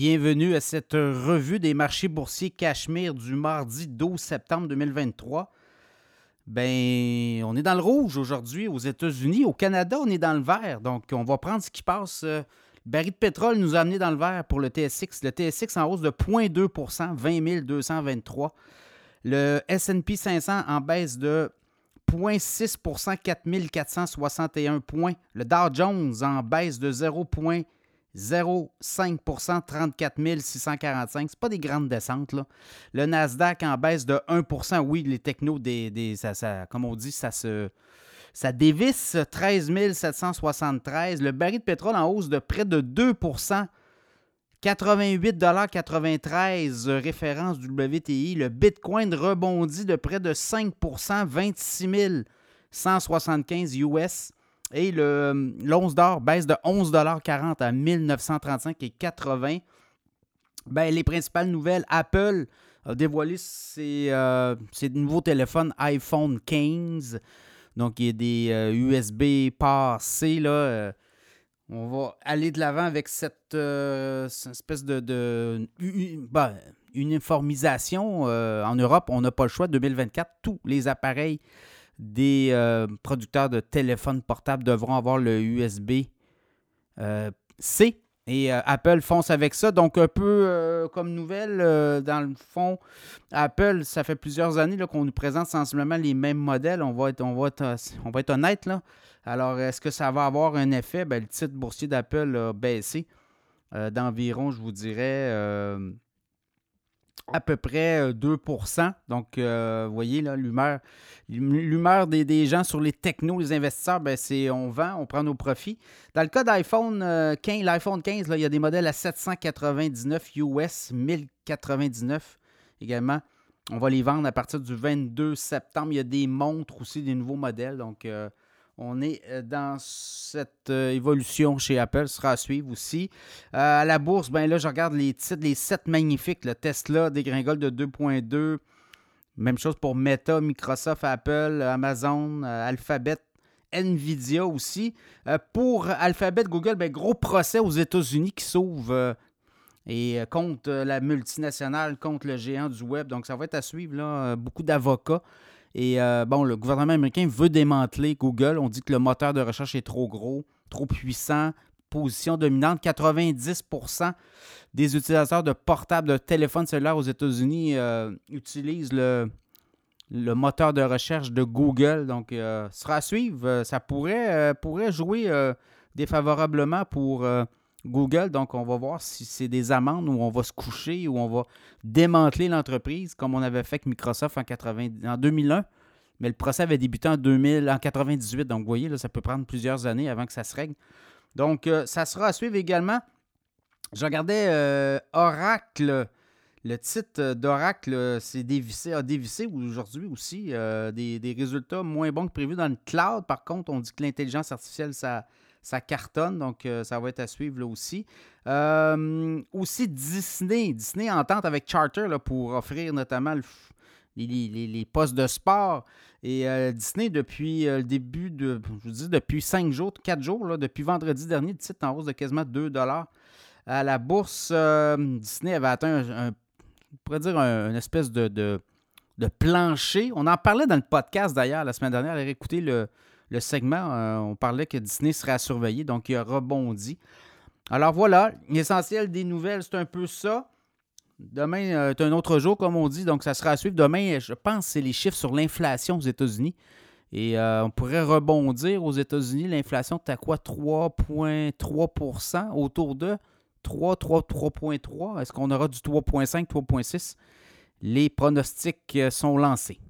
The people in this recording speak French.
Bienvenue à cette revue des marchés boursiers Cachemire du mardi 12 septembre 2023. Ben, on est dans le rouge aujourd'hui aux États-Unis. Au Canada, on est dans le vert. Donc, on va prendre ce qui passe. Le baril de pétrole nous a amené dans le vert pour le TSX. Le TSX en hausse de 0,2% 20 223. Le SP 500 en baisse de 0,6% 4 461 points. Le Dow Jones en baisse de 0,5 0,5% 34 645. Ce pas des grandes descentes. Le Nasdaq en baisse de 1% Oui, les technos, comme on dit, ça se. Ça dévisse 13 773. Le baril de pétrole en hausse de près de 2% 88,93 référence du WTI. Le Bitcoin rebondit de près de 5% 26 175 US. Et le l'once d'or baisse de 11,40 à 1935,80 ben, les principales nouvelles, Apple a dévoilé ses, euh, nouveaux téléphones iPhone 15. Donc, il y a des USB euh, C. Là, euh, on va aller de l'avant avec cette, espèce de, ben, uniformisation. en Europe, on n'a pas le choix. 2024, tous les appareils des euh, producteurs de téléphones portables devront avoir le USB-C. Euh, et euh, Apple fonce avec ça. Donc, un peu comme nouvelle, dans le fond, Apple, ça fait plusieurs années qu'on nous présente sensiblement les mêmes modèles. On va être, on va on va être honnête. Là. Alors, est-ce que ça va avoir un effet? Ben, le titre boursier d'Apple a baissé d'environ, je vous dirais, à peu près 2% euh, Donc, euh, vous voyez, là, l'humeur, des, gens sur les technos, les investisseurs, ben, c'est on vend, on prend nos profits. Dans le cas d'iPhone 15, euh, l'iPhone 15, là, il y a des modèles à 799 US, 1099 également. On va les vendre à partir du 22 septembre. Il y a des montres aussi, des nouveaux modèles. Donc, on est euh, dans cette euh, évolution chez Apple, ce sera à suivre aussi. Euh, à la bourse, ben là, je regarde les titres, les 7 magnifiques. Le Tesla dégringole de 2.2. Même chose pour Meta, Microsoft, Apple, Amazon, Alphabet, Nvidia aussi. pour Alphabet, Google, ben, gros procès aux États-Unis qui s'ouvre et contre la multinationale, contre le géant du web. Donc, ça va être à suivre. Beaucoup d'avocats. Et euh, bon, le gouvernement américain veut démanteler Google. On dit que le moteur de recherche est trop gros, trop puissant, position dominante. 90% des utilisateurs de portables, de téléphones cellulaires aux États-Unis euh, utilisent le, moteur de recherche de Google. Donc, euh, sera à suivre. Ça pourrait, pourrait jouer défavorablement pour Google. Donc, on va voir si c'est des amendes où on va se coucher, où on va démanteler l'entreprise, comme on avait fait avec Microsoft en, 80, en 2001. Mais le procès avait débuté en, 2000, en 98. Donc, vous voyez, là, ça peut prendre plusieurs années avant que ça se règle. Donc, euh, ça sera à suivre également. Je regardais euh, Oracle. Le titre d'Oracle c'est dévissé, a dévissé aujourd'hui aussi. Euh, des, des, résultats moins bons que prévu dans le cloud. Par contre, on dit que l'intelligence artificielle, ça, ça cartonne, donc euh, ça va être à suivre là aussi. Euh, aussi Disney, Disney entente avec Charter pour offrir notamment les, postes de sport. Et euh, Disney, depuis le début de, je vous dis, depuis 5 jours, 4 jours, là, depuis vendredi dernier, le titre en hausse de quasiment 2 À la bourse, Disney avait atteint, un, on pourrait dire, un, une espèce de, de, plancher. On en parlait dans le podcast d'ailleurs la semaine dernière. Allez écouter le, le segment, euh, on parlait que Disney serait à surveiller, donc il a rebondi. Alors voilà, l'essentiel des nouvelles, c'est un peu ça. Demain euh, est un autre jour, comme on dit, donc ça sera à suivre. Demain, je pense c'est les chiffres sur l'inflation aux États-Unis. Et euh, on pourrait rebondir aux États-Unis. L'inflation est à quoi? 3,3% Autour de 3, 3, 3,3 Est-ce qu'on aura du 3,5, 3,6 Les pronostics sont lancés.